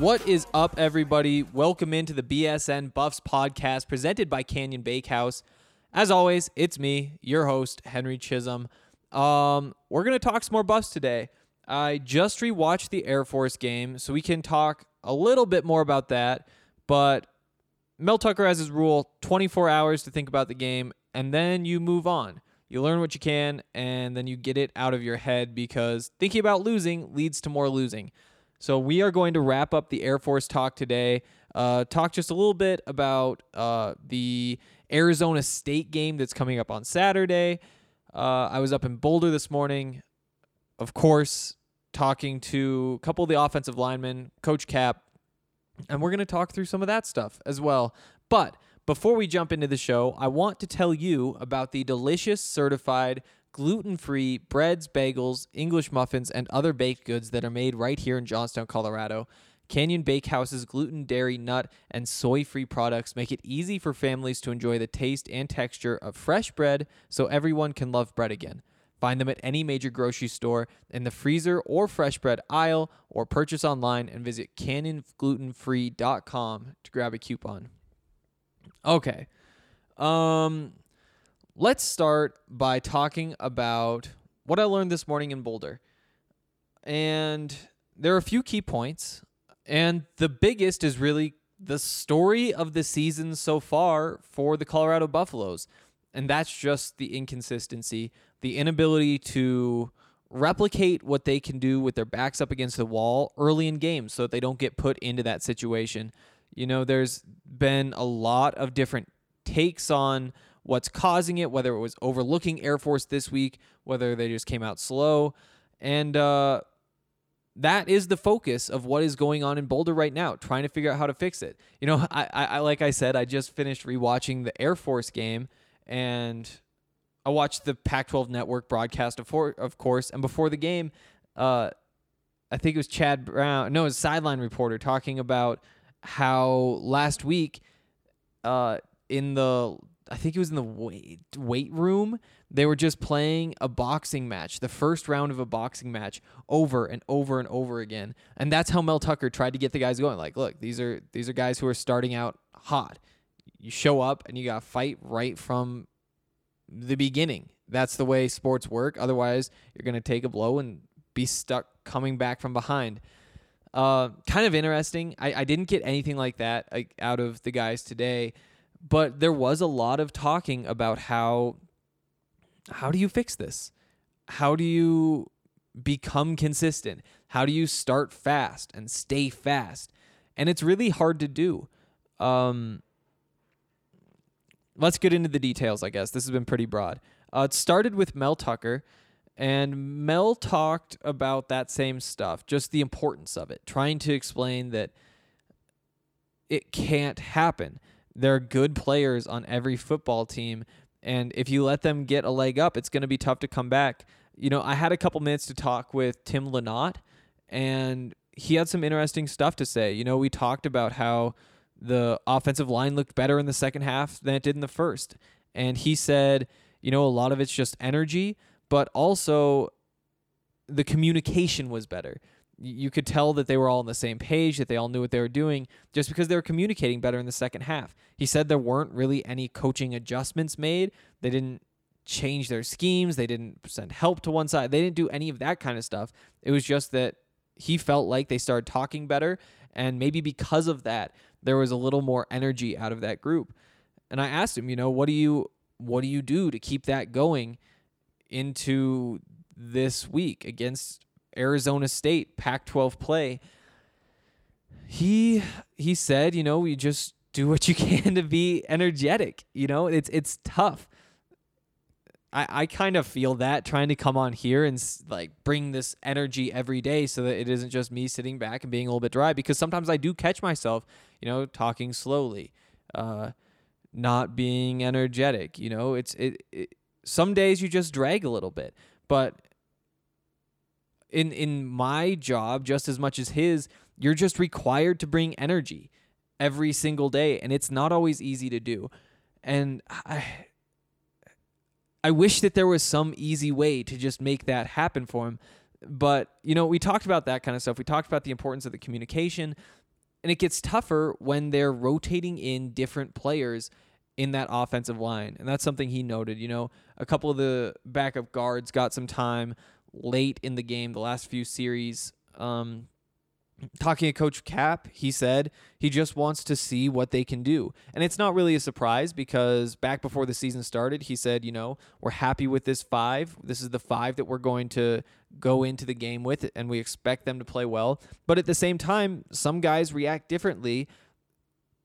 What is up, everybody? Welcome into the BSN Buffs podcast presented by Canyon Bakehouse. As always, it's me, your host, Henry Chisholm. Um, we're going to talk some more Buffs today. I just rewatched the Air Force game, so we can talk a little bit more about that. But Mel Tucker has his rule 24 hours to think about the game, and then you move on. You learn what you can, and then you get it out of your head because thinking about losing leads to more losing. So we are going to wrap up the Air Force talk today. Uh, talk just a little bit about uh, the Arizona State game that's coming up on Saturday. Uh, I was up in Boulder this morning, of course, talking to a couple of the offensive linemen, Coach Cap, and we're going to talk through some of that stuff as well. But before we jump into the show, I want to tell you about the delicious certified gluten free breads, bagels, English muffins, and other baked goods that are made right here in Johnstown, Colorado. Canyon Bakehouse's gluten, dairy, nut, and soy free products make it easy for families to enjoy the taste and texture of fresh bread so everyone can love bread again. Find them at any major grocery store in the freezer or fresh bread aisle or purchase online and visit canyonglutenfree.com to grab a coupon. Okay. Um let's start by talking about what I learned this morning in Boulder. And there are a few key points, and the biggest is really the story of the season so far for the Colorado Buffaloes. And that's just the inconsistency, the inability to replicate what they can do with their backs up against the wall early in games so that they don't get put into that situation. You know, there's been a lot of different takes on what's causing it, whether it was overlooking Air Force this week, whether they just came out slow. And uh, that is the focus of what is going on in Boulder right now, trying to figure out how to fix it. You know, I, I, like I said, I just finished rewatching the Air Force game, and I watched the Pac-12 Network broadcast of, of course, and before the game, uh, I think it was Chad Brown, no, it was sideline reporter talking about how last week, uh, in the I think it was in the weight weight room. They were just playing a boxing match, the first round of a boxing match, over and over and over again. And that's how Mel Tucker tried to get the guys going. Like, look, these are these are guys who are starting out hot. You show up and you got to fight right from the beginning. That's the way sports work. Otherwise, you're going to take a blow and be stuck coming back from behind. Uh, kind of interesting. I, I didn't get anything like that like, out of the guys today but there was a lot of talking about how how do you fix this? How do you become consistent? How do you start fast and stay fast? And it's really hard to do. Um, let's get into the details, I guess. This has been pretty broad. Uh, it started with Mel Tucker, and Mel talked about that same stuff, just the importance of it, trying to explain that it can't happen. There are good players on every football team, and if you let them get a leg up, it's going to be tough to come back. You know, I had a couple minutes to talk with Tim Lynott, and he had some interesting stuff to say. You know, we talked about how the offensive line looked better in the second half than it did in the first. And he said, you know, a lot of it's just energy, but also the communication was better. You could tell that they were all on the same page, that they all knew what they were doing, just because they were communicating better in the second half. He said there weren't really any coaching adjustments made. They didn't change their schemes, they didn't send help to one side, they didn't do any of that kind of stuff. It was just that he felt like they started talking better and maybe because of that there was a little more energy out of that group. And I asked him, you know, what do you what do you do to keep that going into this week against Arizona State Pac-12 play? He he said, you know, you just do what you can to be energetic. You know, it's it's tough. I, I kind of feel that trying to come on here and like bring this energy every day so that it isn't just me sitting back and being a little bit dry because sometimes I do catch myself, you know, talking slowly, uh, not being energetic. You know, it's it, it. Some days you just drag a little bit, but in in my job just as much as his, you're just required to bring energy every single day, and it's not always easy to do. And I I wish that there was some easy way to just make that happen for him. But, you know, we talked about that kind of stuff. We talked about the importance of the communication, and it gets tougher when they're rotating in different players in that offensive line. And that's something he noted. You know, a couple of the backup guards got some time late in the game, the last few series. Um, talking to Coach Cap, he said he just wants to see what they can do. And it's not really a surprise because back before the season started, he said, you know, we're happy with this five. This is the five that we're going to go into the game with, and we expect them to play well. But at the same time, some guys react differently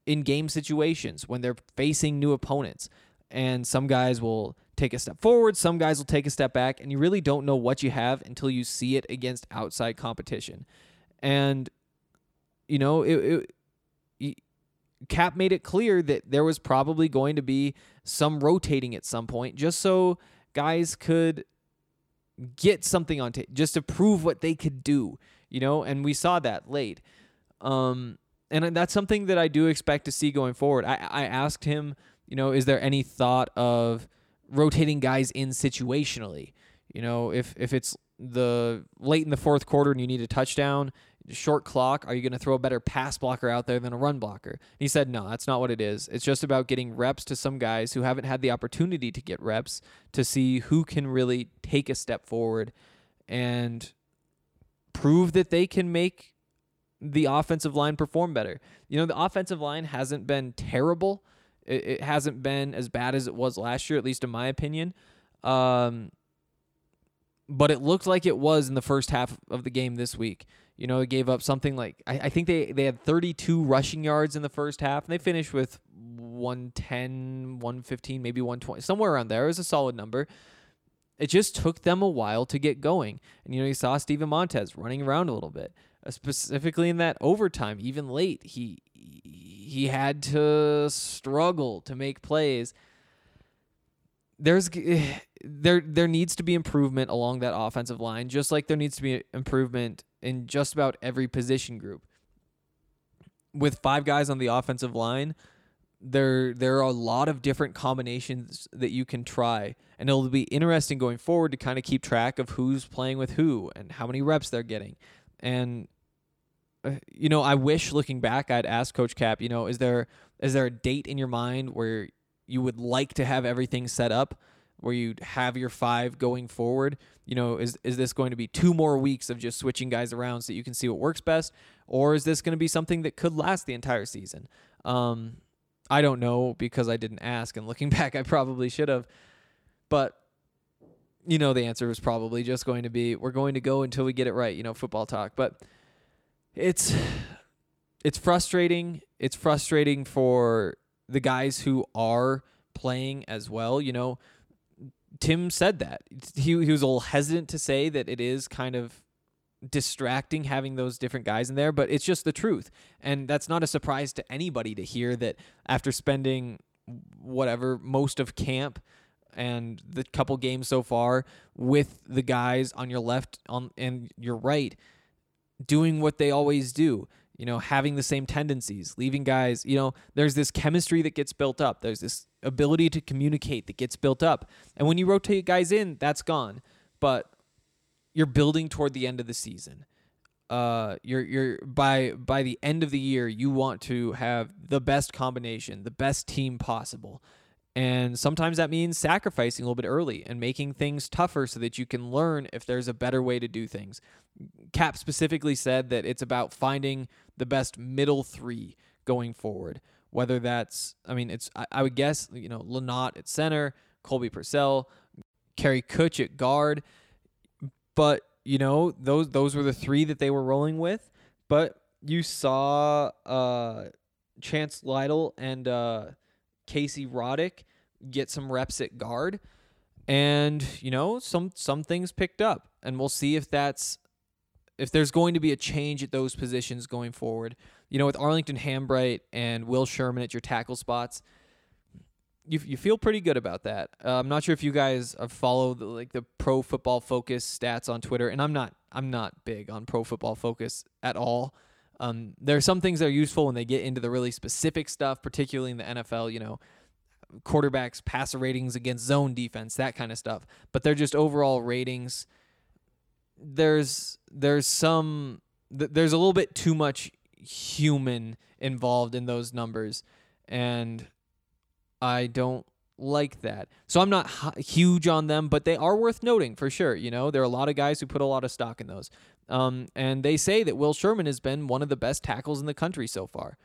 in game situations when they're facing new opponents. And some guys will take a step forward, some guys will take a step back, and you really don't know what you have until you see it against outside competition. And you know, it, it, Cap made it clear that there was probably going to be some rotating at some point, just so guys could get something on tape, just to prove what they could do. You know, and we saw that late. Um, and that's something that I do expect to see going forward. I, I asked him, you know, is there any thought of rotating guys in situationally? You know, if if it's the late in the fourth quarter and you need a touchdown, short clock, are you going to throw a better pass blocker out there than a run blocker? And he said, no, that's not what it is. It's just about getting reps to some guys who haven't had the opportunity to get reps to see who can really take a step forward and prove that they can make the offensive line perform better. You know, the offensive line hasn't been terrible. It, it hasn't been as bad as it was last year, at least in my opinion. Um, but it looked like it was in the first half of the game this week. You know, it gave up something like I, I think they, they had 32 rushing yards in the first half, and they finished with 110, 115, maybe 120, somewhere around there. It was a solid number. It just took them a while to get going. And, you know, you saw Steven Montez running around a little bit, uh, specifically in that overtime, even late. He he had to struggle to make plays there's there there needs to be improvement along that offensive line, just like there needs to be improvement in just about every position group. With five guys on the offensive line, there there are a lot of different combinations that you can try, and it'll be interesting going forward to kind of keep track of who's playing with who and how many reps they're getting. And you know, I wish looking back, I'd ask Coach Cap, you know, is there is there a date in your mind where you would like to have everything set up where you have your five going forward? You know is is this going to be two more weeks of just switching guys around so that you can see what works best? Or is this going to be something that could last the entire season? Um i don't know because i didn't ask and looking back i probably should have. But you know the answer was probably just going to be we're going to go until we get it right you know football talk. But it's it's frustrating. It's frustrating for the guys who are playing as well. You know, Tim said that. He he was a little hesitant to say that it is kind of distracting having those different guys in there, but it's just the truth, and that's not a surprise to anybody to hear that after spending whatever most of camp and the couple games so far with the guys on your left on and your right doing what they always do you know, having the same tendencies, leaving guys, you know, there's this chemistry that gets built up. There's this ability to communicate that gets built up. And when you rotate guys in, that's gone. But you're building toward the end of the season. Uh, you're you're by by the end of the year, you want to have the best combination, the best team possible. And sometimes that means sacrificing a little bit early and making things tougher so that you can learn if there's a better way to do things. Cap specifically said that it's about finding the best middle three going forward. Whether that's, I mean, it's, I, I would guess, you know, Lynott at center, Colby Pursell, Kary Kutsch at guard. But, you know, those those were the three that they were rolling with. But you saw uh, Chance Lytle and uh, Casey Roddick get some reps at guard. And, you know, some some things picked up. And we'll see if that's if there's going to be a change at those positions going forward. You know, with Arlington Hambright and Will Sherman at your tackle spots, you, you feel pretty good about that. Uh, I'm not sure if you guys have followed the, like the Pro Football Focus stats on Twitter, and I'm not I'm not big on Pro Football Focus at all. Um, there are some things that are useful when they get into the really specific stuff, particularly in the NFL. You know, quarterbacks passer ratings against zone defense, that kind of stuff. But they're just overall ratings. There's there's some th- there's a little bit too much human involved in those numbers, and I don't like that. So I'm not huge on them, but they are worth noting for sure. You know, there are a lot of guys who put a lot of stock in those. Um, and they say that Will Sherman has been one of the best tackles in the country so far.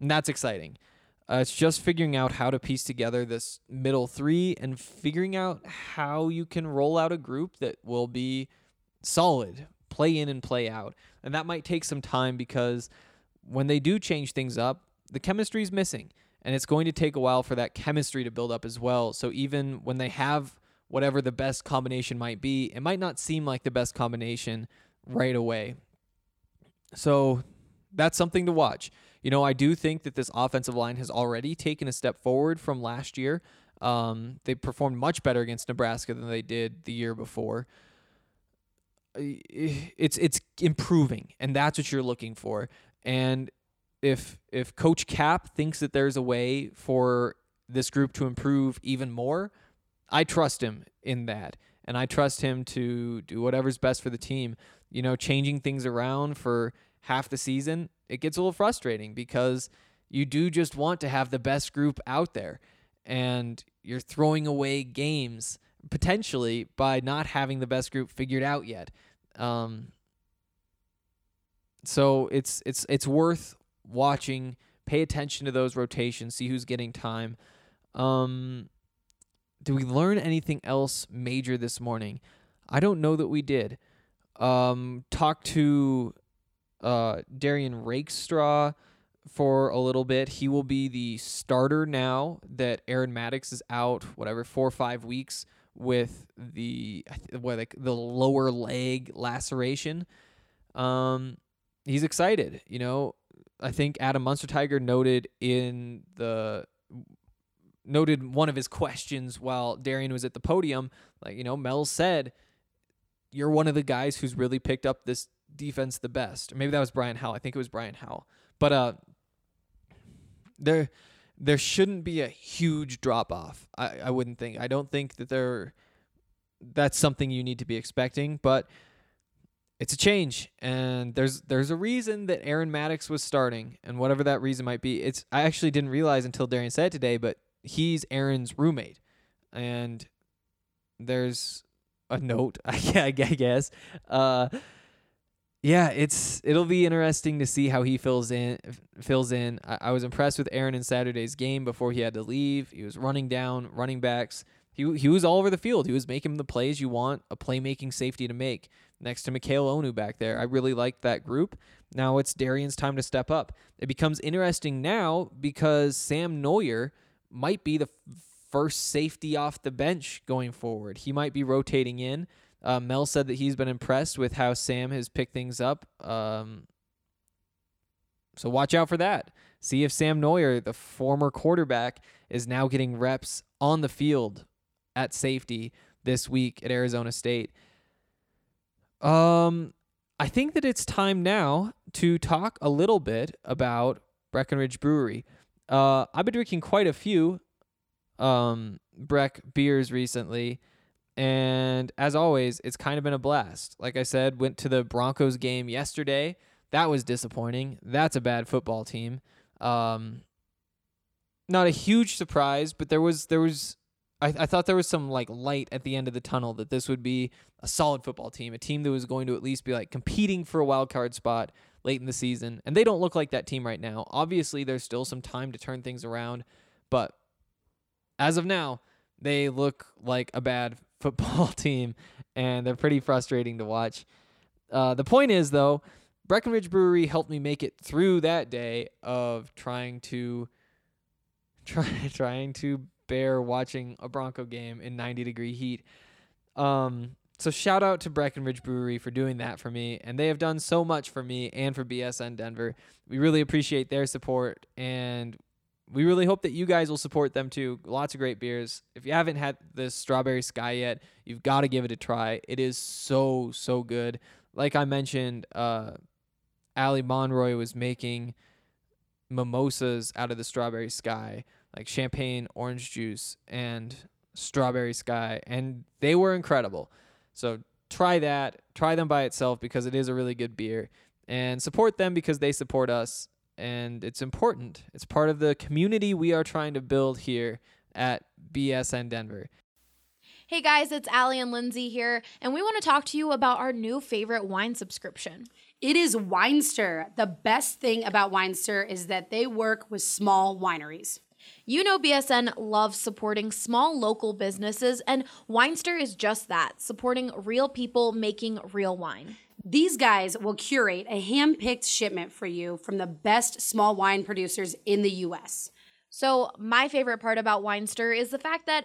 And that's exciting. Uh, it's just figuring out how to piece together this middle three and figuring out how you can roll out a group that will be solid, play in and play out. And that might take some time because when they do change things up, the chemistry is missing. And it's going to take a while for that chemistry to build up as well. So even when they have whatever the best combination might be, it might not seem like the best combination right away. So that's something to watch. You know, I do think that this offensive line has already taken a step forward from last year. Um, they performed much better against Nebraska than they did the year before. It's it's improving, and that's what you're looking for. And if if Coach Cap thinks that there's a way for this group to improve even more, I trust him in that, and I trust him to do whatever's best for the team. You know, changing things around for half the season, it gets a little frustrating because you do just want to have the best group out there, and you're throwing away games potentially by not having the best group figured out yet. Um, so it's it's it's worth watching. Pay attention to those rotations. See who's getting time. Um, do we learn anything else major this morning? I don't know that we did. Um, talk to uh, Darian Rakestraw for a little bit. He will be the starter now that Aaron Maddox is out, whatever, four or five weeks with the what like the lower leg laceration. Um, he's excited. You know, I think Adam Munsterteiger noted in the noted one of his questions while Darian was at the podium. Like you know, Mel said, "You're one of the guys who's really picked up this defense the best." Or maybe that was Brian Howell. I think it was Brian Howell. But uh, there there shouldn't be a huge drop off. I, I wouldn't think. I don't think that there that's something you need to be expecting, but it's a change and there's there's a reason that Aaron Maddox was starting and whatever that reason might be. It's I actually didn't realize until Darian said today, but he's Aaron's roommate. And there's a note, I guess. Uh yeah, it's it'll be interesting to see how he fills in. Fills in. I, I, was impressed with Aaron in Saturday's game before he had to leave. He was running down running backs. He he was all over the field. He was making the plays you want a playmaking safety to make. Next to Mikial Onu back there, I really liked that group. Now it's Darian's time to step up. It becomes interesting now because Sam Noyer might be the first safety off the bench going forward. He might be rotating in. Uh, Mel said that he's been impressed with how Sam has picked things up. Um, so watch out for that. See if Sam Noyer, the former quarterback, is now getting reps on the field at safety this week at Arizona State. Um, I think that it's time now to talk a little bit about Breckenridge Brewery. Uh, I've been drinking quite a few um, Breck beers recently, and as always, it's kind of been a blast. Like I said, went to the Broncos game yesterday. That was disappointing. That's a bad football team. Um, not a huge surprise, but there was there was I, I thought there was some like light at the end of the tunnel that this would be a solid football team, a team that was going to at least be like competing for a wild card spot late in the season. And they don't look like that team right now. Obviously, there's still some time to turn things around, but as of now, they look like a bad football team, and they're pretty frustrating to watch. Uh, the point is, though, Breckenridge Brewery helped me make it through that day of trying to try trying to bear watching a Bronco game in 90 degree heat. Um, so shout out to Breckenridge Brewery for doing that for me, and they have done so much for me and for BSN Denver. We really appreciate their support, and we really hope that you guys will support them too. Lots of great beers. If you haven't had this Strawberry Sky yet, you've got to give it a try. It is so so good. Like I mentioned, uh, Ali Monroy was making mimosas out of the Strawberry Sky, like champagne, orange juice, and Strawberry Sky, and they were incredible. So try that. Try them by itself because it is a really good beer. And support them because they support us. And it's important. It's part of the community we are trying to build here at BSN Denver. Hey guys, it's Allie and Lindsay here, and we want to talk to you about our new favorite wine subscription. It is Winestyr. The best thing about Winestyr is that they work with small wineries. You know, BSN loves supporting small local businesses, and Winestyr is just that supporting real people making real wine. These guys will curate a hand picked shipment for you from the best small wine producers in the US. So, my favorite part about Winestyr is the fact that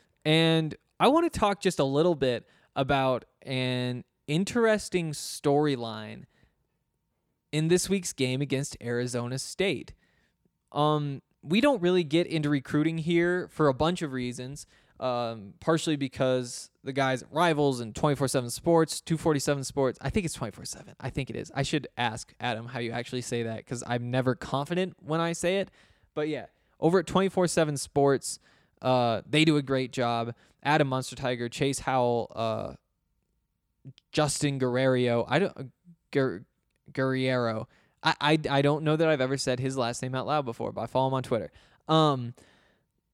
And I want to talk just a little bit about an interesting storyline in this week's game against Arizona State. Um, we don't really get into recruiting here for a bunch of reasons. Um, partially because the guys Rivals and 24 7 Sports, 247 Sports, I think it's 24 7. I think it is. I should ask Adam how you actually say that because I'm never confident when I say it. But yeah, over at 24 7 Sports, uh, they do a great job. Adam Munsterteiger, Chase Howell, uh, Justin Guerrero. I don't Guer, Guerrero. I, I I don't know that I've ever said his last name out loud before, but I follow him on Twitter. Um,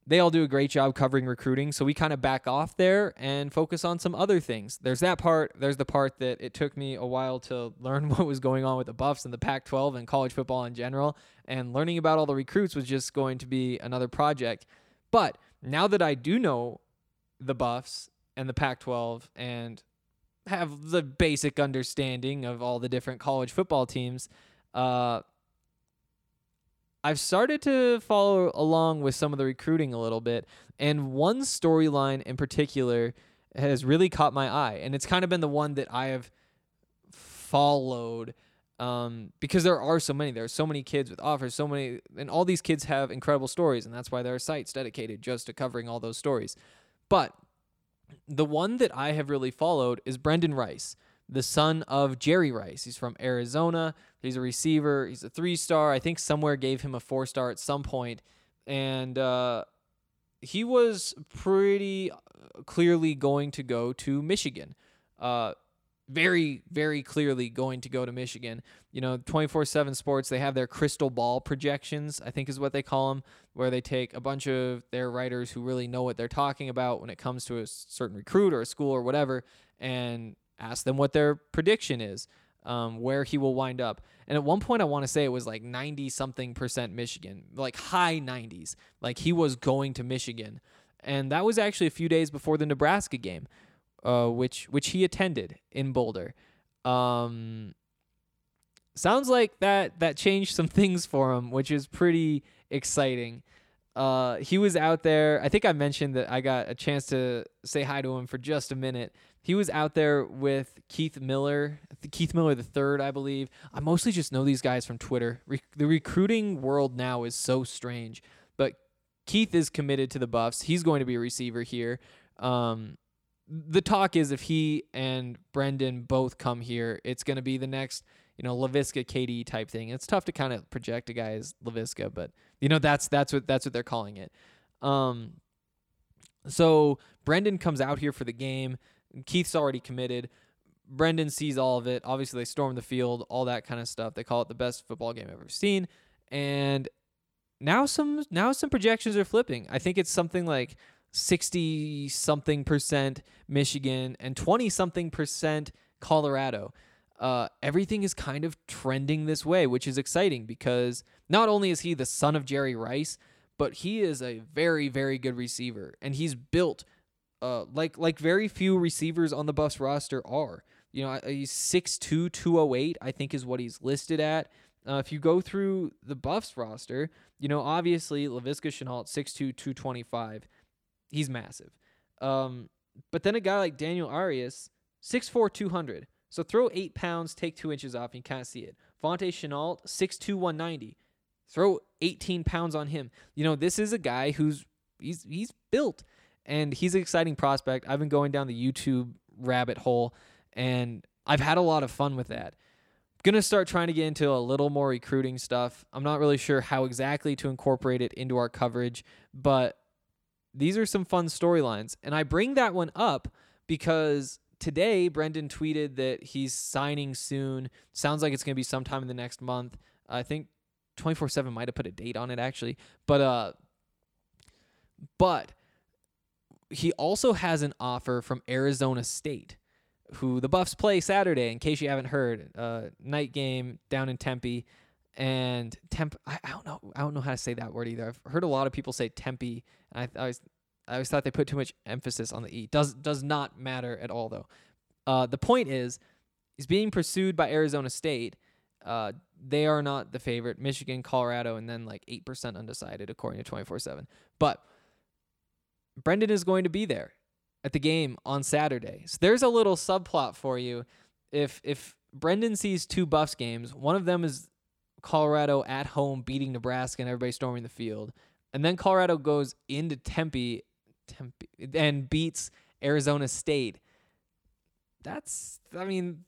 they all do a great job covering recruiting, so we kind of back off there and focus on some other things. There's that part. There's the part that it took me a while to learn what was going on with the Buffs and the Pac-12 and college football in general, and learning about all the recruits was just going to be another project. But now that I do know the Buffs and the Pac 12 and have the basic understanding of all the different college football teams, uh, I've started to follow along with some of the recruiting a little bit. And one storyline in particular has really caught my eye. And it's kind of been the one that I have followed um, because there are so many. There are so many kids with offers, so many, and all these kids have incredible stories, and that's why there are sites dedicated just to covering all those stories. But the one that I have really followed is Brendan Rice, the son of Jerry Rice. He's from Arizona. He's a receiver. He's a three star. I think somewhere gave him a four star at some point, and uh, he was pretty clearly going to go to Michigan. Uh, very, very clearly going to go to Michigan. You know, 24 7 sports, they have their crystal ball projections, I think is what they call them, where they take a bunch of their writers who really know what they're talking about when it comes to a certain recruit or a school or whatever and ask them what their prediction is, um, where he will wind up. And at one point, I want to say it was like 90 something percent Michigan, like high 90s. Like he was going to Michigan. and that was actually a few days before the Nebraska game, uh, which which he attended in Boulder. Um, sounds like that that changed some things for him, which is pretty exciting. Uh, he was out there. I think I mentioned that I got a chance to say hi to him for just a minute. He was out there with Keith Miller, Keith Miller the third, I believe. I mostly just know these guys from Twitter. Re- the recruiting world now is so strange, but Keith is committed to the Buffs. He's going to be a receiver here. Um, the talk is if he and Brendan both come here, it's going to be the next, you know, Laviska KD type thing. It's tough to kind of project a guy as Laviska, but you know that's that's what that's what they're calling it. Um, so Brendan comes out here for the game. Keith's already committed. Brendan sees all of it. Obviously, they storm the field, all that kind of stuff. They call it the best football game I've ever seen. And now some now some projections are flipping. I think it's something like 60 something percent Michigan and 20 something percent Colorado. Uh, everything is kind of trending this way, which is exciting because not only is he the son of Jerry Rice, but he is a very, very good receiver, and he's built uh, like like very few receivers on the Buffs roster are. You know, he's 6'2", 208, I think is what he's listed at. Uh, if you go through the Buffs roster, you know, obviously Laviska Shenault, 6'2", 225 he's massive. Um, but then a guy like Daniel Arias, 6'4", 200. So throw eight pounds, take two inches off, and you can't see it. Fonte Chenault, 6'2", 190. Throw 18 pounds on him. You know, this is a guy who's he's he's built and he's an exciting prospect. I've been going down the YouTube rabbit hole and I've had a lot of fun with that. Gonna start trying to get into a little more recruiting stuff. I'm not really sure how exactly to incorporate it into our coverage, but these are some fun storylines. And I bring that one up because today Brendan tweeted that he's signing soon. Sounds like it's going to be sometime in the next month. I think 24/7 might have put a date on it actually. But uh but he also has an offer from Arizona State, who the Buffs play Saturday in case you haven't heard. Uh night game down in Tempe and Temp. I, I, don't know. I don't know how to say that word either. I've heard a lot of people say Tempe. I, I always, I always thought they put too much emphasis on the e. Does does not matter at all though. Uh, the point is, he's being pursued by Arizona State. Uh, they are not the favorite. Michigan, Colorado, and then like eight percent undecided according to twenty four seven. But Brendan is going to be there at the game on Saturday. So there's a little subplot for you. If if Brendan sees two Buffs games, one of them is Colorado at home beating Nebraska and everybody storming the field. And then Colorado goes into Tempe, Tempe and beats Arizona State. That's I mean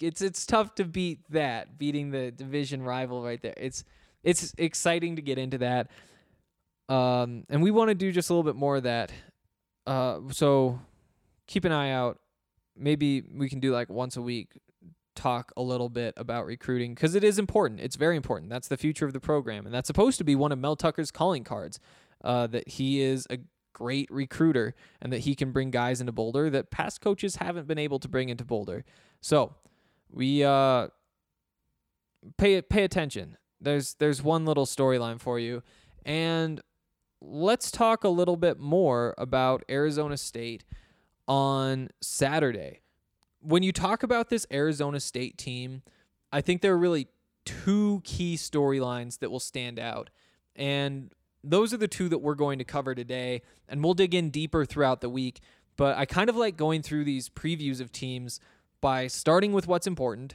it's it's tough to beat that beating the division rival right there. It's it's exciting to get into that. Um and we want to do just a little bit more of that. Uh so keep an eye out. Maybe we can do like once a week talk a little bit about recruiting because it is important. It's very important. That's the future of the program, and that's supposed to be one of Mel Tucker's calling cards. Uh, that he is a great recruiter and that he can bring guys into Boulder that past coaches haven't been able to bring into Boulder. So we uh, pay pay attention. There's there's one little storyline for you, and let's talk a little bit more about Arizona State on Saturday when you talk about this Arizona State team, I think there are really two key storylines that will stand out. And those are the two that we're going to cover today. And we'll dig in deeper throughout the week. But I kind of like going through these previews of teams by starting with what's important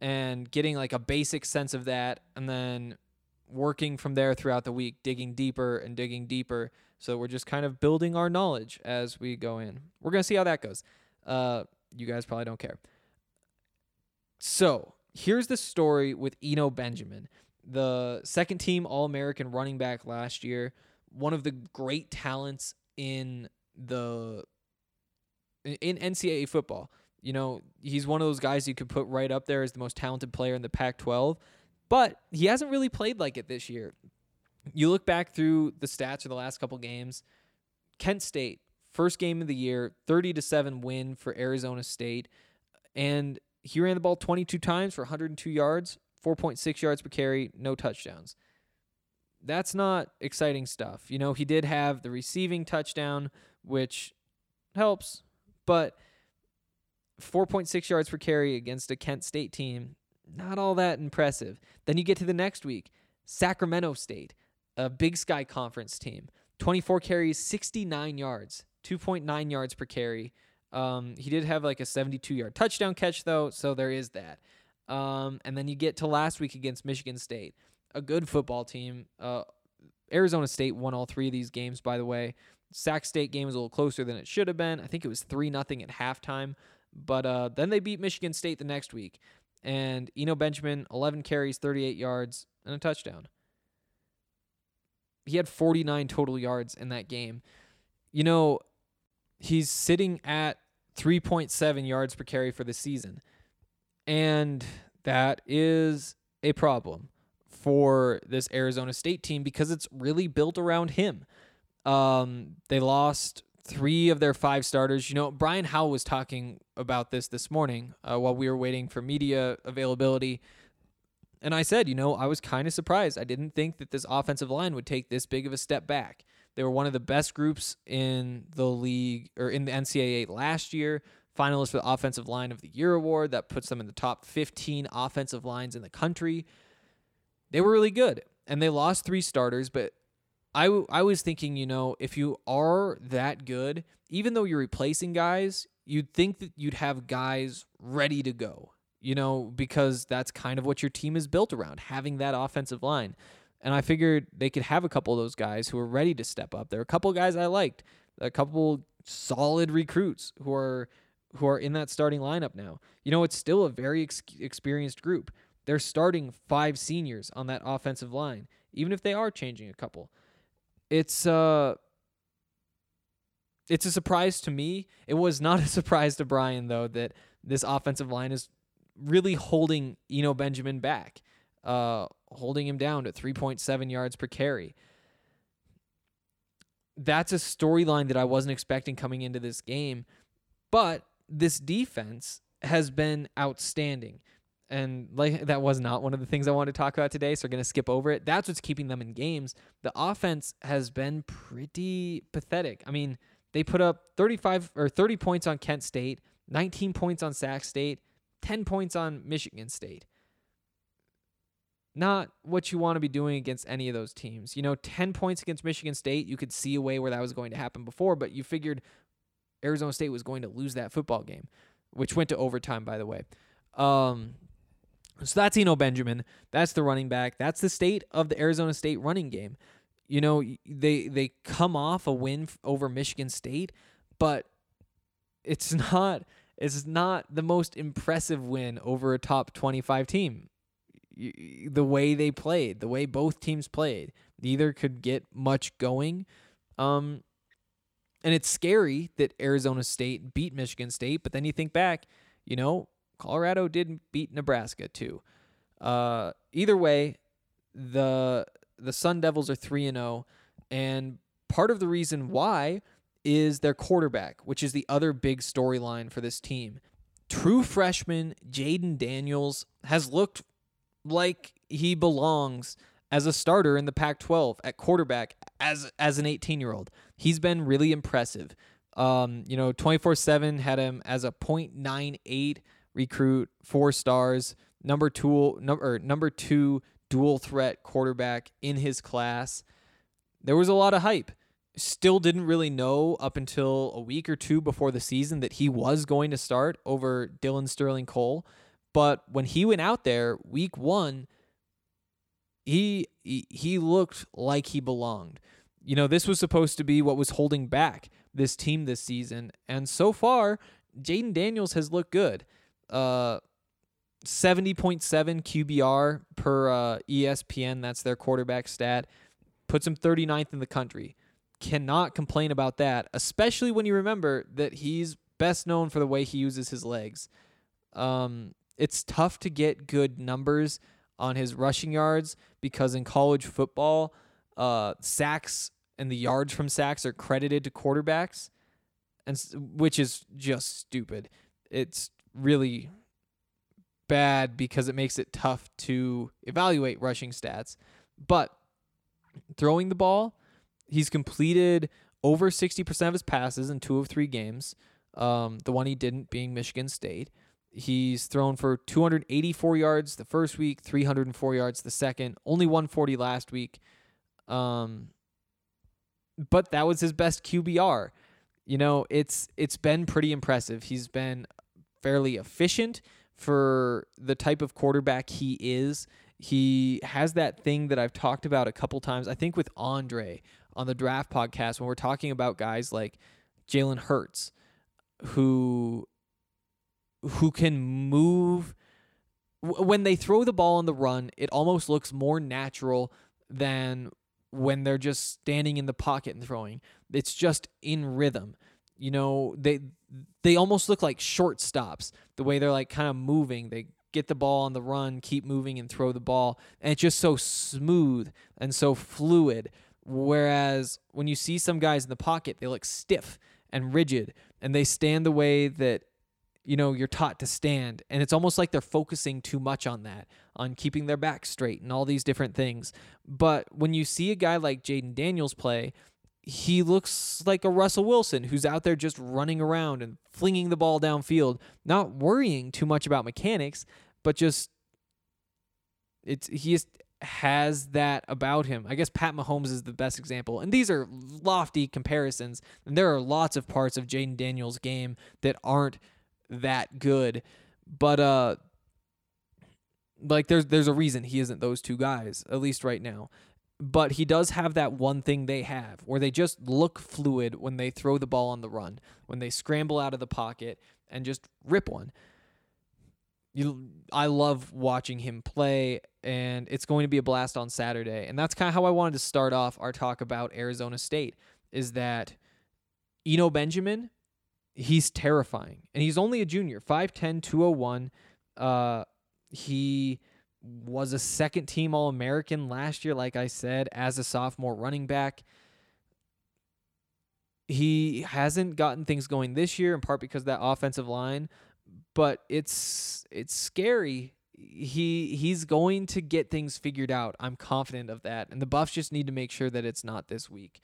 and getting like a basic sense of that and then working from there throughout the week, digging deeper and digging deeper. So we're just kind of building our knowledge as we go in. We're going to see how that goes. Uh, you guys probably don't care. So here's the story with Eno Benjamin, the second team All American running back last year, one of the great talents in the in NCAA football. You know, he's one of those guys you could put right up there as the most talented player in the Pac 12, but he hasn't really played like it this year. You look back through the stats of the last couple games, Kent State, First game of the year, 30 to 7 win for Arizona State. And he ran the ball 22 times for 102 yards, 4.6 yards per carry, no touchdowns. that's not exciting stuff. You know, he did have the receiving touchdown, which helps, but 4.6 yards per carry against a Kent State team, not all that impressive. Then you get to the next week, Sacramento State, a Big Sky Conference team, 24 carries, 69 yards, 2.9 yards per carry. Um, he did have like a 72 yard touchdown catch, though, so there is that. Um, and then you get to last week against Michigan State, a good football team. Uh, Arizona State won all three of these games, by the way. Sac State game was a little closer than it should have been. I think it was 3 nothing at halftime. But uh, then they beat Michigan State the next week. And Eno Benjamin, 11 carries, 38 yards, and a touchdown. He had 49 total yards in that game. You know, he's sitting at 3.7 yards per carry for the season. And that is a problem for this Arizona State team because it's really built around him. Um, they lost three of their five starters. You know, Brian Howell was talking about this this morning uh, while we were waiting for media availability. And I said, you know, I was kind of surprised. I didn't think that this offensive line would take this big of a step back. They were one of the best groups in the league or in the NCAA last year. Finalists for the Offensive Line of the Year award that puts them in the top 15 offensive lines in the country. They were really good, and they lost three starters. But I w- I was thinking, you know, if you are that good, even though you're replacing guys, you'd think that you'd have guys ready to go. You know, because that's kind of what your team is built around, having that offensive line. And I figured they could have a couple of those guys who are ready to step up. There are a couple guys I liked, a couple solid recruits who are who are in that starting lineup now. You know, it's still a very ex- experienced group. They're starting five seniors on that offensive line, even if they are changing a couple. It's uh it's a surprise to me. It was not a surprise to Brian though that this offensive line is really holding Eno Benjamin back, uh, holding him down to 3.7 yards per carry. That's a storyline that I wasn't expecting coming into this game, but this defense has been outstanding. And like that was not one of the things I wanted to talk about today, so we're gonna skip over it. That's what's keeping them in games. The offense has been pretty pathetic. I mean, they put up 35 or 30 points on Kent State, 19 points on Sac State, 10 points on Michigan State. Not what you want to be doing against any of those teams. You know, 10 points against Michigan State, you could see a way where that was going to happen before, but you figured Arizona State was going to lose that football game, which went to overtime, by the way. Um, so that's Eno Benjamin. That's the running back. That's the state of the Arizona State running game. You know, they they come off a win over Michigan State, but it's not it's not the most impressive win over a top 25 team. The way they played, the way both teams played, neither could get much going. Um, and it's scary that Arizona State beat Michigan State, but then you think back, you know, Colorado did beat Nebraska too. Uh, either way, the the Sun Devils are 3 and 0 and part of the reason why is their quarterback, which is the other big storyline for this team. True freshman Jayden Daniels has looked like he belongs as a starter in the Pac-12 at quarterback as as an 18-year-old. He's been really impressive. Um, you know, 24/7 had him as a .98 recruit, 4 stars, number 2 number number 2 dual threat quarterback in his class. There was a lot of hype. Still didn't really know up until a week or two before the season that he was going to start over Dillon Sterling-Cole. But when he went out there week one, he he looked like he belonged. You know, this was supposed to be what was holding back this team this season, and so far, Jayden Daniels has looked good. Uh, 70.7 QBR per uh, ESPN. That's their quarterback stat. Puts him 39th in the country. Cannot complain about that, especially when you remember that he's best known for the way he uses his legs. Um, it's tough to get good numbers on his rushing yards because in college football, uh, sacks and the yards from sacks are credited to quarterbacks, and which is just stupid. It's really bad because it makes it tough to evaluate rushing stats. But throwing the ball. He's completed over 60% of his passes in two of three games. Um, the one he didn't being Michigan State. He's thrown for 284 yards the first week, 304 yards the second, only 140 last week. Um, but that was his best QBR. You know, it's it's been pretty impressive. He's been fairly efficient for the type of quarterback he is. He has that thing that I've talked about a couple times. I think with Andre on the draft podcast when we're talking about guys like Jalen Hurts, who who can move when they throw the ball on the run, it almost looks more natural than when they're just standing in the pocket and throwing. It's just in rhythm. You know, they they almost look like shortstops. The way they're like kind of moving, they get the ball on the run, keep moving and throw the ball, and it's just so smooth and so fluid. Whereas when you see some guys in the pocket, they look stiff and rigid and they stand the way that you know you're taught to stand. And it's almost like they're focusing too much on that on keeping their back straight and all these different things. But when you see a guy like Jayden Daniels play he looks like a Russell Wilson who's out there just running around and flinging the ball downfield not worrying too much about mechanics but just it's he just has that about him. I guess Pat Mahomes is the best example. And these are lofty comparisons. And there are lots of parts of Jayden Daniels' game that aren't that good. But uh like there's there's a reason he isn't those two guys, at least right now. But he does have that one thing they have where they just look fluid when they throw the ball on the run, when they scramble out of the pocket and just rip one. You I love watching him play and it's going to be a blast on Saturday. And that's kind of how I wanted to start off our talk about Arizona State is that Eno Benjamin he's terrifying. And he's only a junior, 5'10, 201. Uh, he was a second team All American last year, like I said, as a sophomore running back. He hasn't gotten things going this year, in part because of that offensive line, but it's it's scary. He he's going to get things figured out. I'm confident of that. And the Buffs just need to make sure that it's not this week.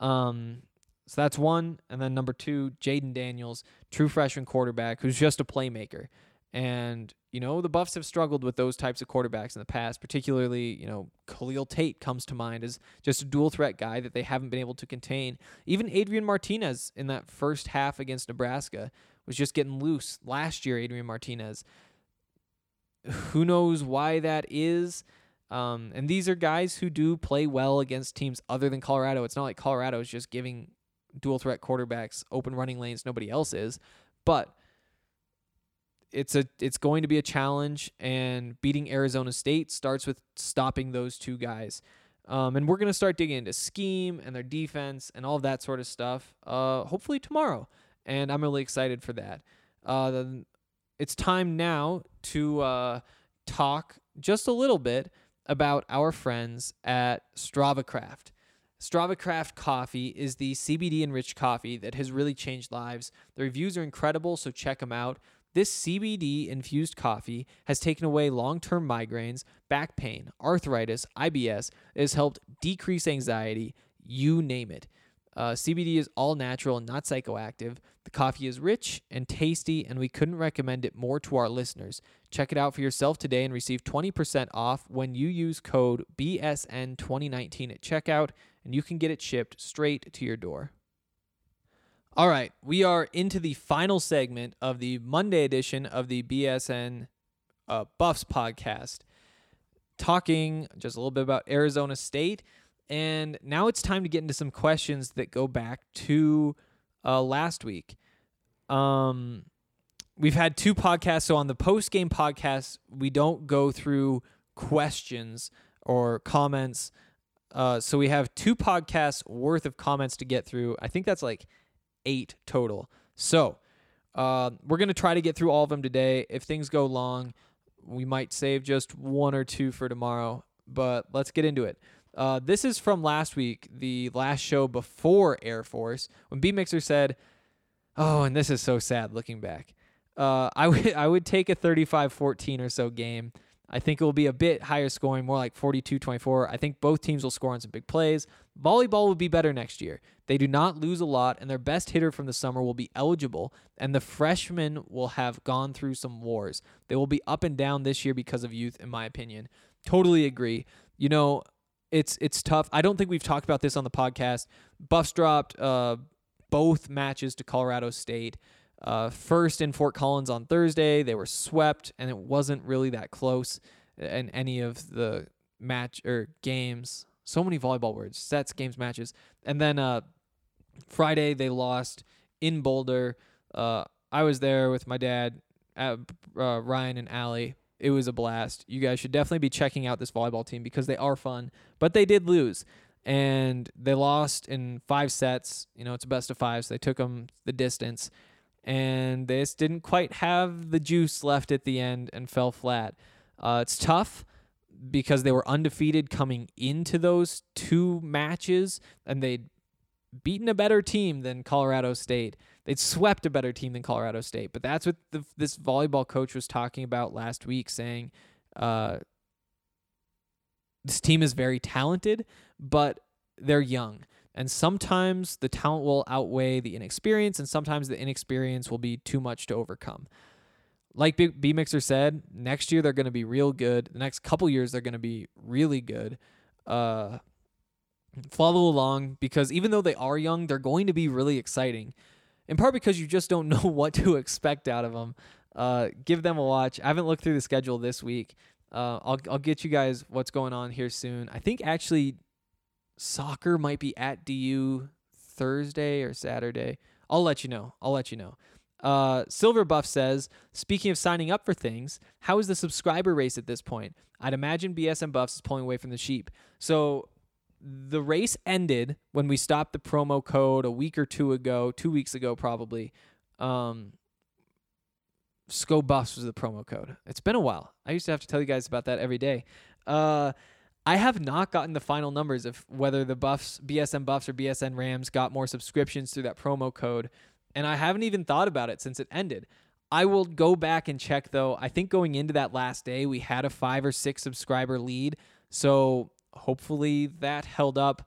Um, so that's one. And then number two, Jayden Daniels, true freshman quarterback who's just a playmaker. And, you know, the Buffs have struggled with those types of quarterbacks in the past, particularly, you know, Khalil Tate comes to mind as just a dual threat guy that they haven't been able to contain. Even Adrian Martinez in that first half against Nebraska was just getting loose. Last year, Adrian Martinez. Who knows why that is? Um, and these are guys who do play well against teams other than Colorado. It's not like Colorado is just giving dual threat quarterbacks open running lanes nobody else is but it's a it's going to be a challenge and beating Arizona State starts with stopping those two guys um, and we're going to start digging into scheme and their defense and all of that sort of stuff uh, hopefully tomorrow and I'm really excited for that uh, it's time now to uh, talk just a little bit about our friends at StravaCraft. StravaCraft Coffee is the CBD enriched coffee that has really changed lives. The reviews are incredible, so check them out. This CBD infused coffee has taken away long term migraines, back pain, arthritis, IBS. It has helped decrease anxiety, you name it. Uh, CBD is all natural and not psychoactive. The coffee is rich and tasty, and we couldn't recommend it more to our listeners. Check it out for yourself today and receive 20% off when you use code BSN2019 at checkout and you can get it shipped straight to your door. All right, we are into the final segment of the Monday edition of the BSN uh, Buffs podcast, talking just a little bit about Arizona State. And now it's time to get into some questions that go back to uh, last week. Um, we've had two podcasts. So on the post game podcast, we don't go through questions or comments uh, so we have two podcasts worth of comments to get through. I think that's like eight total. So uh, we're going to try to get through all of them today. If things go long, we might save just one or two for tomorrow, but let's get into it. Uh, this is from last week, the last show before Air Force, when B Mixer said, Oh, and this is so sad looking back. Uh, I would I would take a 35-14 or so game I think it will be a bit higher scoring, more like 42 24. I think both teams will score on some big plays. Volleyball will be better next year. They do not lose a lot, and their best hitter from the summer will be eligible, and the freshmen will have gone through some wars. They will be up and down this year because of youth, in my opinion. Totally agree. You know, it's it's tough. I don't think we've talked about this on the podcast. Buffs dropped uh, both matches to Colorado State. Uh, first in Fort Collins on Thursday, they were swept, and it wasn't really that close in any of the match or games. So many volleyball words: sets, games, matches. And then uh, Friday they lost in Boulder. Uh, I was there with my dad, uh, Ryan and Allie. It was a blast. You guys should definitely be checking out this volleyball team because they are fun. But they did lose, and they lost in five sets. You know, it's a best of five, so they took them the distance and they just didn't quite have the juice left at the end and fell flat. Uh, it's tough because they were undefeated coming into those two matches, and they'd beaten a better team than Colorado State. They'd swept a better team than Colorado State. But that's what the, this volleyball coach was talking about last week, saying uh, this team is very talented, but they're young. And sometimes the talent will outweigh the inexperience, and sometimes the inexperience will be too much to overcome. Like B, B Mixer said, next year they're going to be real good. The next couple years they're going to be really good. Uh, follow along because even though they are young, they're going to be really exciting. In part because you just don't know what to expect out of them. Uh, give them a watch. I haven't looked through the schedule this week. Uh, I'll I'll get you guys what's going on here soon. I think actually soccer might be at DU Thursday or Saturday. I'll let you know. I'll let you know. Uh, Silver Buff says, speaking of signing up for things, how is the subscriber race at this point? I'd imagine BSN Buffs is pulling away from the sheep. So the race ended when we stopped the promo code a week or two ago, two weeks ago probably. Um, SKO Buffs was the promo code. It's been a while. I used to have to tell you guys about that every day. Uh, I have not gotten the final numbers of whether the Buffs, BSN Buffs or BSN Rams got more subscriptions through that promo code, and I haven't even thought about it since it ended. I will go back and check though. I think going into that last day, we had a five or six subscriber lead, so hopefully that held up.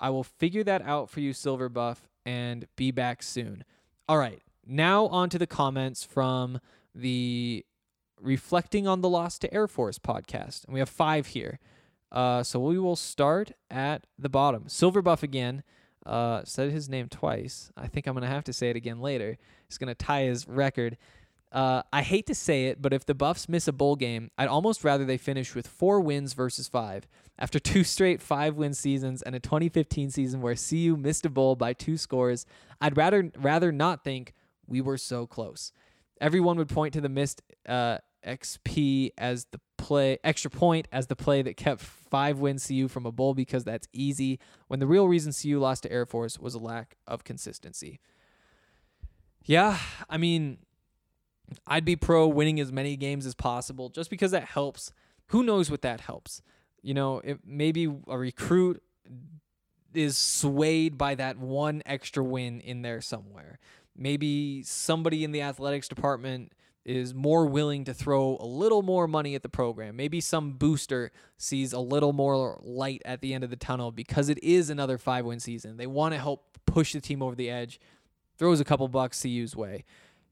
I will figure that out for you, Silver Buff, and be back soon. All right, now on to the comments from the Reflecting on the Loss to Air Force podcast, and we have five here. Uh, so we will start at the bottom. Silver Buff again uh, said his name twice. I think I'm going to have to say it again later. He's going to tie his record. Uh, I hate to say it, but if the Buffs miss a bowl game, I'd almost rather they finish with four wins versus five. After two straight five win seasons and a 2015 season where CU missed a bowl by two scores, I'd rather rather not think we were so close. Everyone would point to the missed uh, XP as the play extra point as the play that kept five win CU from a bowl because that's easy. When the real reason CU lost to Air Force was a lack of consistency. Yeah, I mean, I'd be pro winning as many games as possible just because that helps. Who knows what that helps? You know, if maybe a recruit is swayed by that one extra win in there somewhere. Maybe somebody in the athletics department is more willing to throw a little more money at the program. Maybe some booster sees a little more light at the end of the tunnel because it is another five win season. They want to help push the team over the edge, throws a couple bucks CU's way.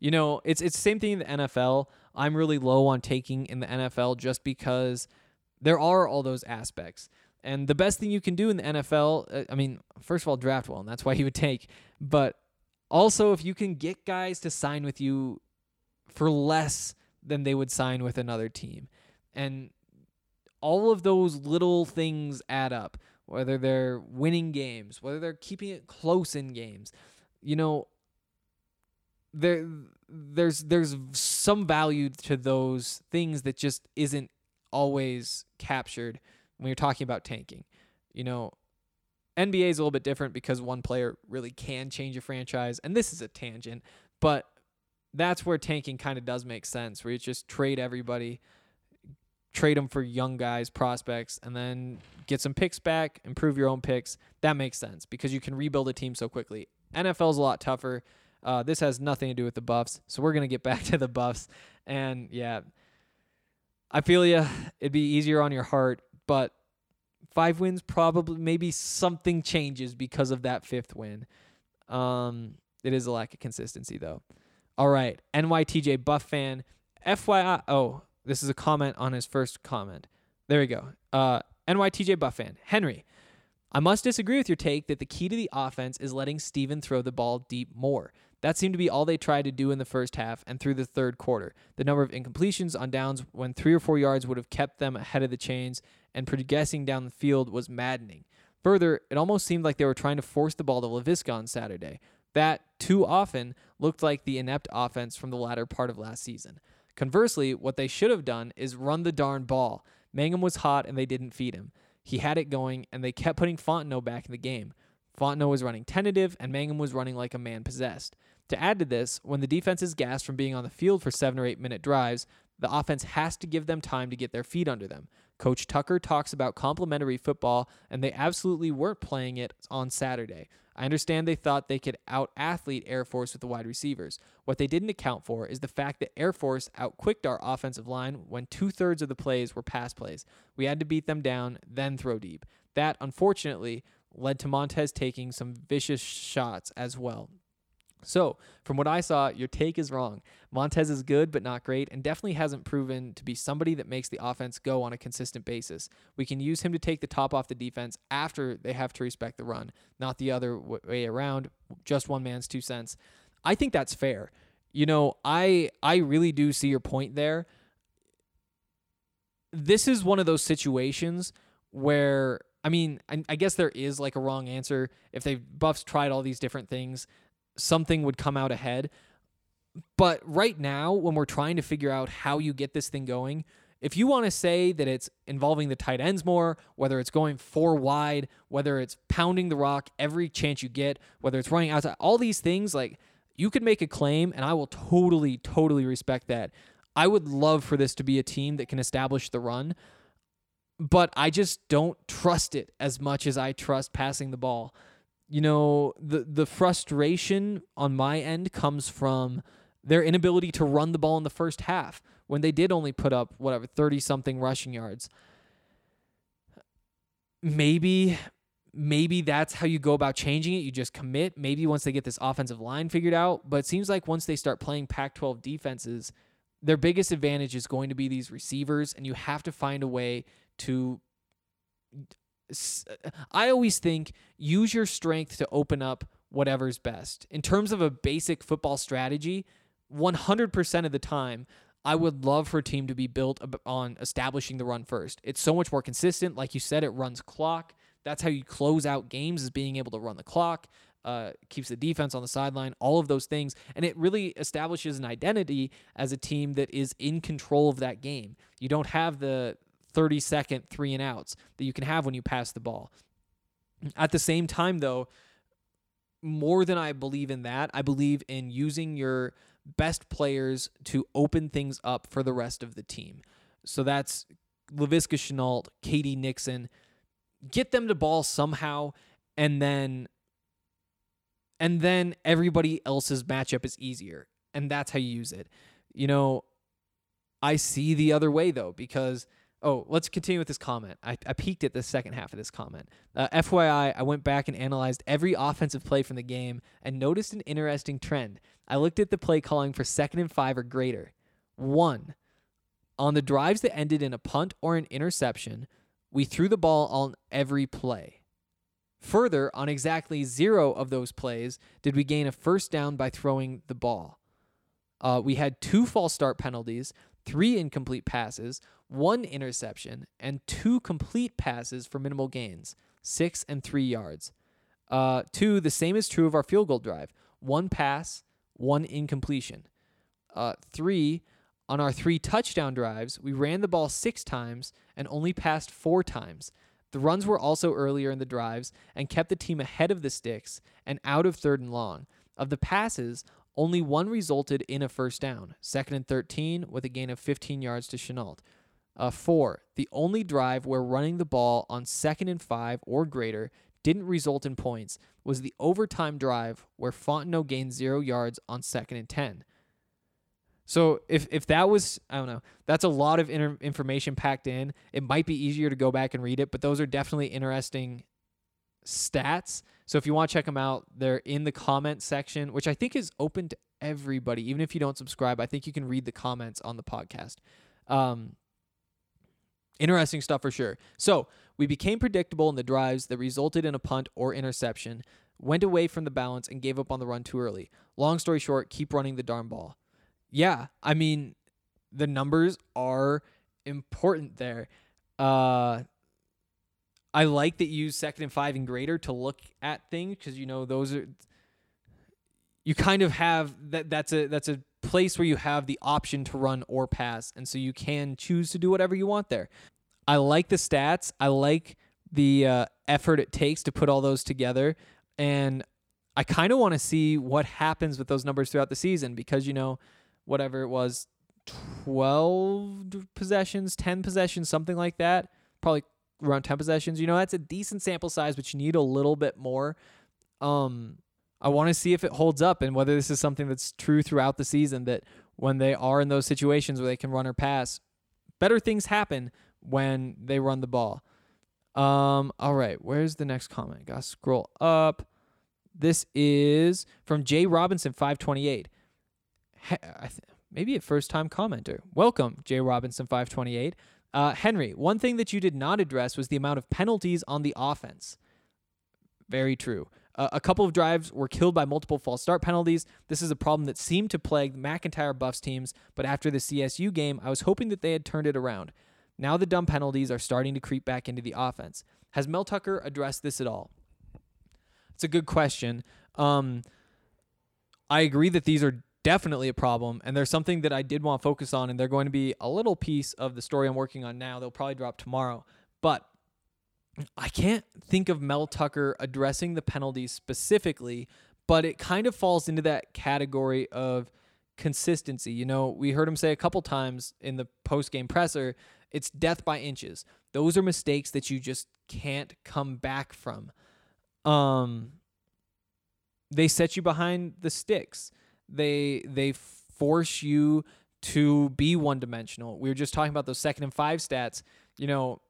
You know, it's it's the same thing in the NFL. I'm really low on taking in the NFL just because there are all those aspects. And the best thing you can do in the NFL, uh, I mean, first of all, draft well, and that's why he would take. But also, if you can get guys to sign with you for less than they would sign with another team. And all of those little things add up, whether they're winning games, whether they're keeping it close in games. You know, there there's there's some value to those things that just isn't always captured when you're talking about tanking. You know, NBA is a little bit different because one player really can change a franchise, and this is a tangent, but that's where tanking kind of does make sense, where you just trade everybody, trade them for young guys, prospects, and then get some picks back, improve your own picks. That makes sense because you can rebuild a team so quickly. NFL's a lot tougher. Uh, this has nothing to do with the buffs, so we're gonna get back to the buffs. And yeah, I feel you. It'd be easier on your heart, but five wins probably maybe something changes because of that fifth win. Um, it is a lack of consistency though. All right, NYTJ Buff fan. FYI, oh, this is a comment on his first comment. There we go. Uh, NYTJ Buff fan Henry. I must disagree with your take that the key to the offense is letting Steven throw the ball deep more. That seemed to be all they tried to do in the first half and through the third quarter. The number of incompletions on downs when three or four yards would have kept them ahead of the chains and progressing down the field was maddening. Further, it almost seemed like they were trying to force the ball to Laviska on Saturday. That, too often, looked like the inept offense from the latter part of last season. Conversely, what they should have done is run the darn ball. Mangham was hot and they didn't feed him. He had it going and they kept putting Fontenot back in the game. Fontenot was running tentative and Mangham was running like a man possessed. To add to this, when the defense is gassed from being on the field for seven or eight minute drives, the offense has to give them time to get their feet under them. Coach Tucker talks about complementary football, and they absolutely weren't playing it on Saturday. I understand they thought they could out athlete Air Force with the wide receivers. What they didn't account for is the fact that Air Force outquicked our offensive line when two thirds of the plays were pass plays. We had to beat them down, then throw deep. That, unfortunately, led to Montez taking some vicious shots as well. So, from what I saw, your take is wrong. Montez is good, but not great, and definitely hasn't proven to be somebody that makes the offense go on a consistent basis. We can use him to take the top off the defense after they have to respect the run, not the other way around, just one man's two cents. I think that's fair. You know, I I really do see your point there. This is one of those situations where I mean, I, I guess there is like a wrong answer. If they Buffs tried all these different things, something would come out ahead. But right now, when we're trying to figure out how you get this thing going, if you want to say that it's involving the tight ends more, whether it's going four wide, whether it's pounding the rock every chance you get, whether it's running outside, all these things, like you could make a claim, and I will totally, totally respect that. I would love for this to be a team that can establish the run, but I just don't trust it as much as I trust passing the ball you know, the the frustration on my end comes from their inability to run the ball in the first half when they did only put up whatever 30 something rushing yards. Maybe maybe that's how you go about changing it. You just commit. Maybe once they get this offensive line figured out, but it seems like once they start playing Pac-12 defenses, their biggest advantage is going to be these receivers and you have to find a way to I always think use your strength to open up whatever's best. In terms of a basic football strategy, 100% of the time, I would love for a team to be built on establishing the run first. It's so much more consistent. Like you said, it runs clock. That's how you close out games is being able to run the clock, uh, keeps the defense on the sideline, all of those things. And it really establishes an identity as a team that is in control of that game. You don't have the 30 second three and outs that you can have when you pass the ball. At the same time, though, more than I believe in that, I believe in using your best players to open things up for the rest of the team. So that's Laviska Shenault, K.D. Nixon. Get them to ball somehow, and then and then everybody else's matchup is easier. And that's how you use it. You know, I see the other way though, because – Oh, let's continue with this comment. I, I peeked at the second half of this comment. Uh, FYI, I went back and analyzed every offensive play from the game and noticed an interesting trend. I looked at the play calling for second and five or greater. One, on the drives that ended in a punt or an interception, we threw the ball on every play. Further, on exactly zero of those plays did we gain a first down by throwing the ball. Uh, we had two false start penalties, three incomplete passes, one interception, and two complete passes for minimal gains, six and three yards. Uh, two, the same is true of our field goal drive one pass, one incompletion. Uh, three, on our three touchdown drives, we ran the ball six times and only passed four times. The runs were also earlier in the drives and kept the team ahead of the sticks and out of third and long. Of the passes, only one resulted in a first down, second and 13, with a gain of 15 yards to Shenault. Uh, four, the only drive where running the ball on second and five or greater didn't result in points was the overtime drive where Fontenot gained zero yards on second and 10. So if if that was I don't know, that's a lot of inter- information packed in. It might be easier to go back and read it, but those are definitely interesting stats. So if you want to check them out, they're in the comment section, which I think is open to everybody, even if you don't subscribe. I think you can read the comments on the podcast. Um, interesting stuff for sure. So we became predictable in the drives that resulted in a punt or interception, went away from the balance, and gave up on the run too early. Long story short, keep running the darn ball. Yeah, I mean, the numbers are important there. Uh, I like that you use second and five and greater to look at things because you know those are you kind of have that that's a that's a place where you have the option to run or pass and so you can choose to do whatever you want there. I like the stats. I like the uh, effort it takes to put all those together and I kind of want to see what happens with those numbers throughout the season because you know whatever it was 12 possessions, 10 possessions, something like that. Probably around 10 possessions. You know, that's a decent sample size, but you need a little bit more. Um, I want to see if it holds up and whether this is something that's true throughout the season that when they are in those situations where they can run or pass, better things happen when they run the ball. Um, all right, where's the next comment? Gotta scroll up. This is from Jay Robinson 528. He- I th- maybe a first time commenter. Welcome, Jay Robinson 528. Uh, Henry, one thing that you did not address was the amount of penalties on the offense. Very true. Uh, a couple of drives were killed by multiple false start penalties. This is a problem that seemed to plague MacIntyre Buffs teams, but after the CSU game, I was hoping that they had turned it around. Now the dumb penalties are starting to creep back into the offense. Has Mel Tucker addressed this at all? It's a good question. Um, I agree that these are definitely a problem, and there's something that I did want to focus on, and they're going to be a little piece of the story I'm working on now. They'll probably drop tomorrow, but I can't think of Mel Tucker addressing the penalties specifically, but it kind of falls into that category of consistency. You know, we heard him say a couple times in the post game presser, it's death by inches. Those are mistakes that you just can't come back from. Um they set you behind the sticks. They they force you to be one dimensional. We were just talking about those second and five stats. You know,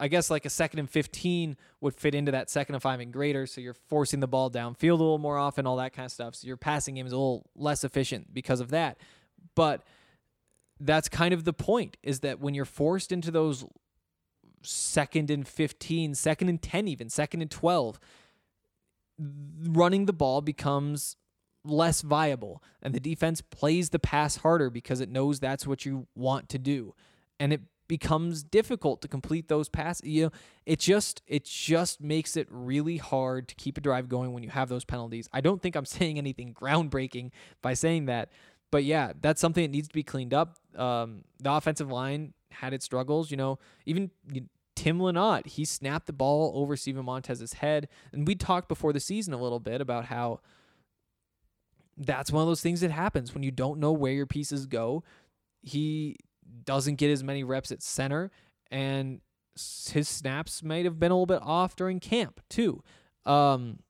I guess like a second and 15 would fit into that second and five and greater. So you're forcing the ball downfield a little more often, all that kind of stuff. So your passing game is a little less efficient because of that. But that's kind of the point is that when you're forced into those second and 15, second and 10, even second and 12, running the ball becomes less viable. And the defense plays the pass harder because it knows that's what you want to do. And it becomes difficult to complete those passes. You know it just it just makes it really hard to keep a drive going when you have those penalties. I don't think i'm saying anything groundbreaking by saying that but yeah that's something that needs to be cleaned up. Um, the offensive line had its struggles you know even Tim Lynott, he snapped the ball over Steven Montez's head. And we talked before the season a little bit about how that's one of those things that happens when you don't know where your pieces go. He doesn't get as many reps at center, and his snaps might have been a little bit off during camp, too. Um,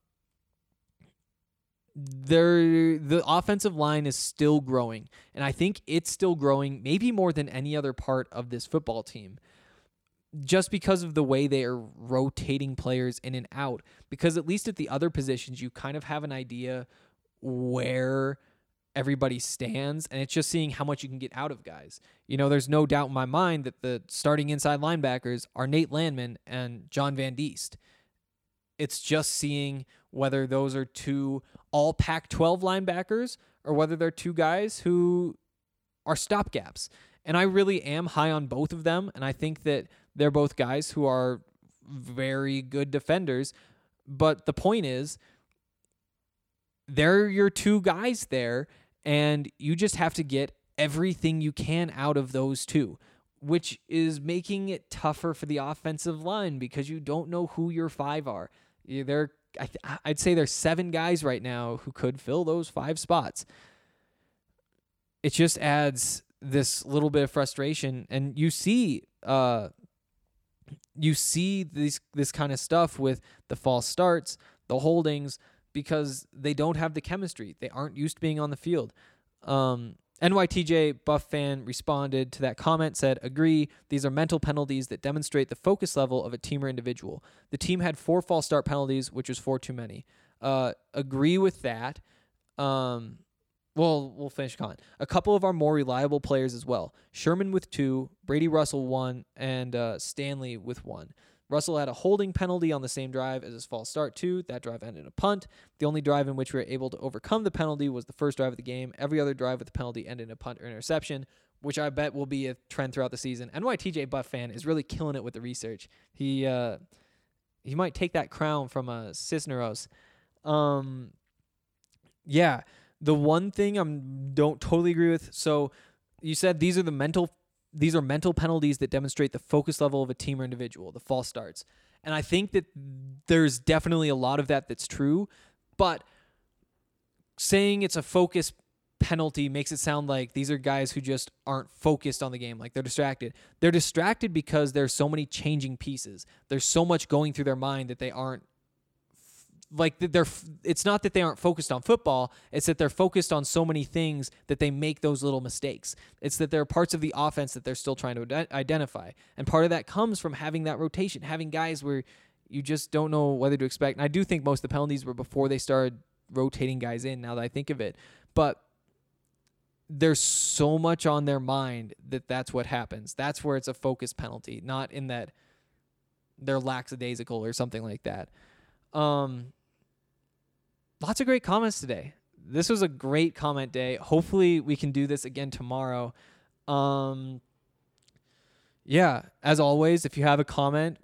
there the offensive line is still growing and i think it's still growing maybe more than any other part of this football team just because of the way they are rotating players in and out. Because at least at the other positions, you kind of have an idea where everybody stands, and it's just seeing how much you can get out of guys. You know, there's no doubt in my mind that the starting inside linebackers are Nate Landman and John Van Diest. It's just seeing whether those are two all Pac 12 linebackers or whether they're two guys who are stopgaps. And I really am high on both of them. And I think that they're both guys who are very good defenders. But the point is, they're your two guys there, and you just have to get everything you can out of those two, which is making it tougher for the offensive line because you don't know who your five are. There, I'd say there's seven guys right now who could fill those five spots. It just adds this little bit of frustration, and you see, uh, you see these this kind of stuff with the false starts, the holdings, because they don't have the chemistry. They aren't used to being on the field. Um, NYTJ Buff fan responded to that comment, said, Agree, these are mental penalties that demonstrate the focus level of a team or individual. The team had four false start penalties, which was four too many. Uh, agree with that. Um, well, we'll finish. A couple of our more reliable players as well. Sherman with two, Brady Russell one, and uh, Stanley with one. Russell had a holding penalty on the same drive as his false start too. That drive ended in a punt. The only drive in which we were able to overcome the penalty was the first drive of the game. Every other drive with the penalty ended in a punt or interception, which I bet will be a trend throughout the season. NYTJ Buff fan is really killing it with the research. He uh, he might take that crown from uh, Cisneros. Um, yeah, the one thing I'm don't totally agree with. So you said these are the mental these are mental penalties that demonstrate the focus level of a team or individual, the false starts. And I think that there's definitely a lot of that that's true, but saying it's a focus penalty makes it sound like these are guys who just aren't focused on the game, like they're distracted. They're distracted because there's so many changing pieces. There's so much going through their mind that they aren't like they're it's not that they aren't focused on football it's that they're focused on so many things that they make those little mistakes. It's that there are parts of the offense that they're still trying to identify. And part of that comes from having that rotation having guys where you just don't know whether to expect and i do think most of the penalties were before they started rotating guys in now that i think of it. But there's so much on their mind that that's what happens. That's where it's a focus penalty not in that they're lackadaisical or something like that. Um lots of great comments today. This was a great comment day. Hopefully, we can do this again tomorrow. Um, yeah, as always, if you have a comment,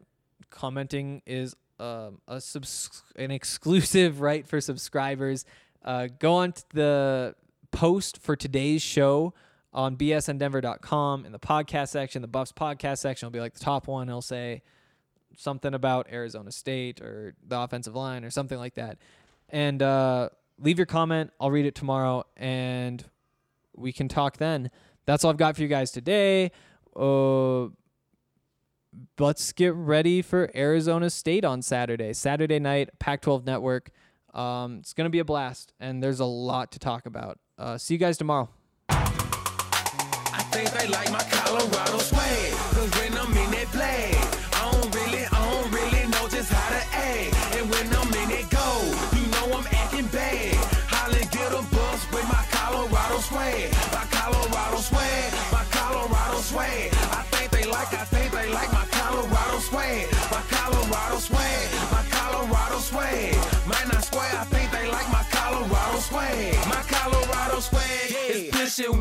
commenting is um, a subs- an exclusive right for subscribers. Uh, go on to the post for today's show on bsndenver.com in the podcast section, the Buffs podcast section will be like the top one. It'll say something about Arizona State or the offensive line or something like that and uh, leave your comment. I'll read it tomorrow, and we can talk then. That's all I've got for you guys today. Uh, let's get ready for Arizona State on Saturday. Saturday night, Pac-12 Network. Um, it's gonna be a blast, and there's a lot to talk about. Uh, see you guys tomorrow. I think they like my Colorado cause when I'm in that play, I don't really, I don't really know just how to act. And when I'm swag. My Colorado swag, my Colorado swag. I think they like, I think they like my Colorado swag. My Colorado swag, my Colorado swag. Man, I swear, I think they like my Colorado swag. My Colorado swag is pushing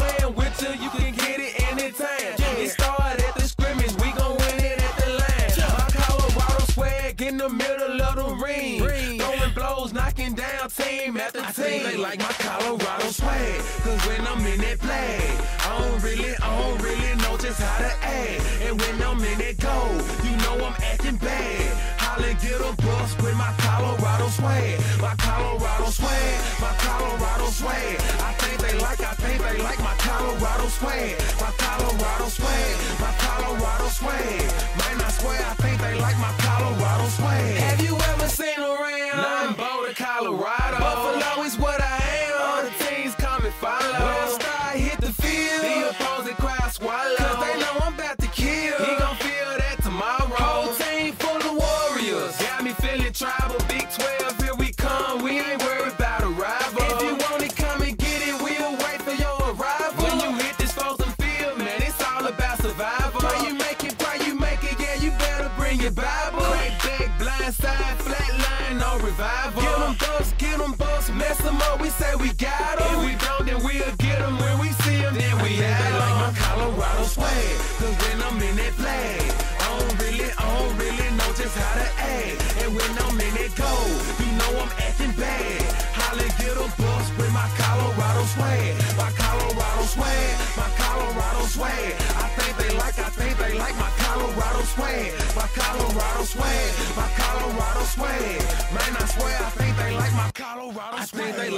playing with you, you can get it anytime. It started at the scrimmage, we gon' win it at the line. My Colorado swag in the middle of the ring. Throwing blows, knocking down team after team. They like my Colorado swag, cause when I'm in that play, I don't really, I don't really know just how to act. And when I'm in that go, you know I'm acting bad. Holla, get a bus with my Colorado swag. My Colorado swag, my Colorado swag. I think they like, I think they like my Colorado swag. My Colorado swag, my Colorado swag. Man, I swear, I think they like my Colorado swag. we got them. If we don't, then we'll get them when we see them. Then we had them. like my Colorado swag, cause when I'm in that play, I don't really, I don't really know just how to act. And when I'm in that gold, you know I'm acting bad. Holla, get a bus with my Colorado swag, my Colorado swag, my Colorado swag. I think they like, I think they like my Colorado swag, my Colorado swag, my Colorado swag. Man,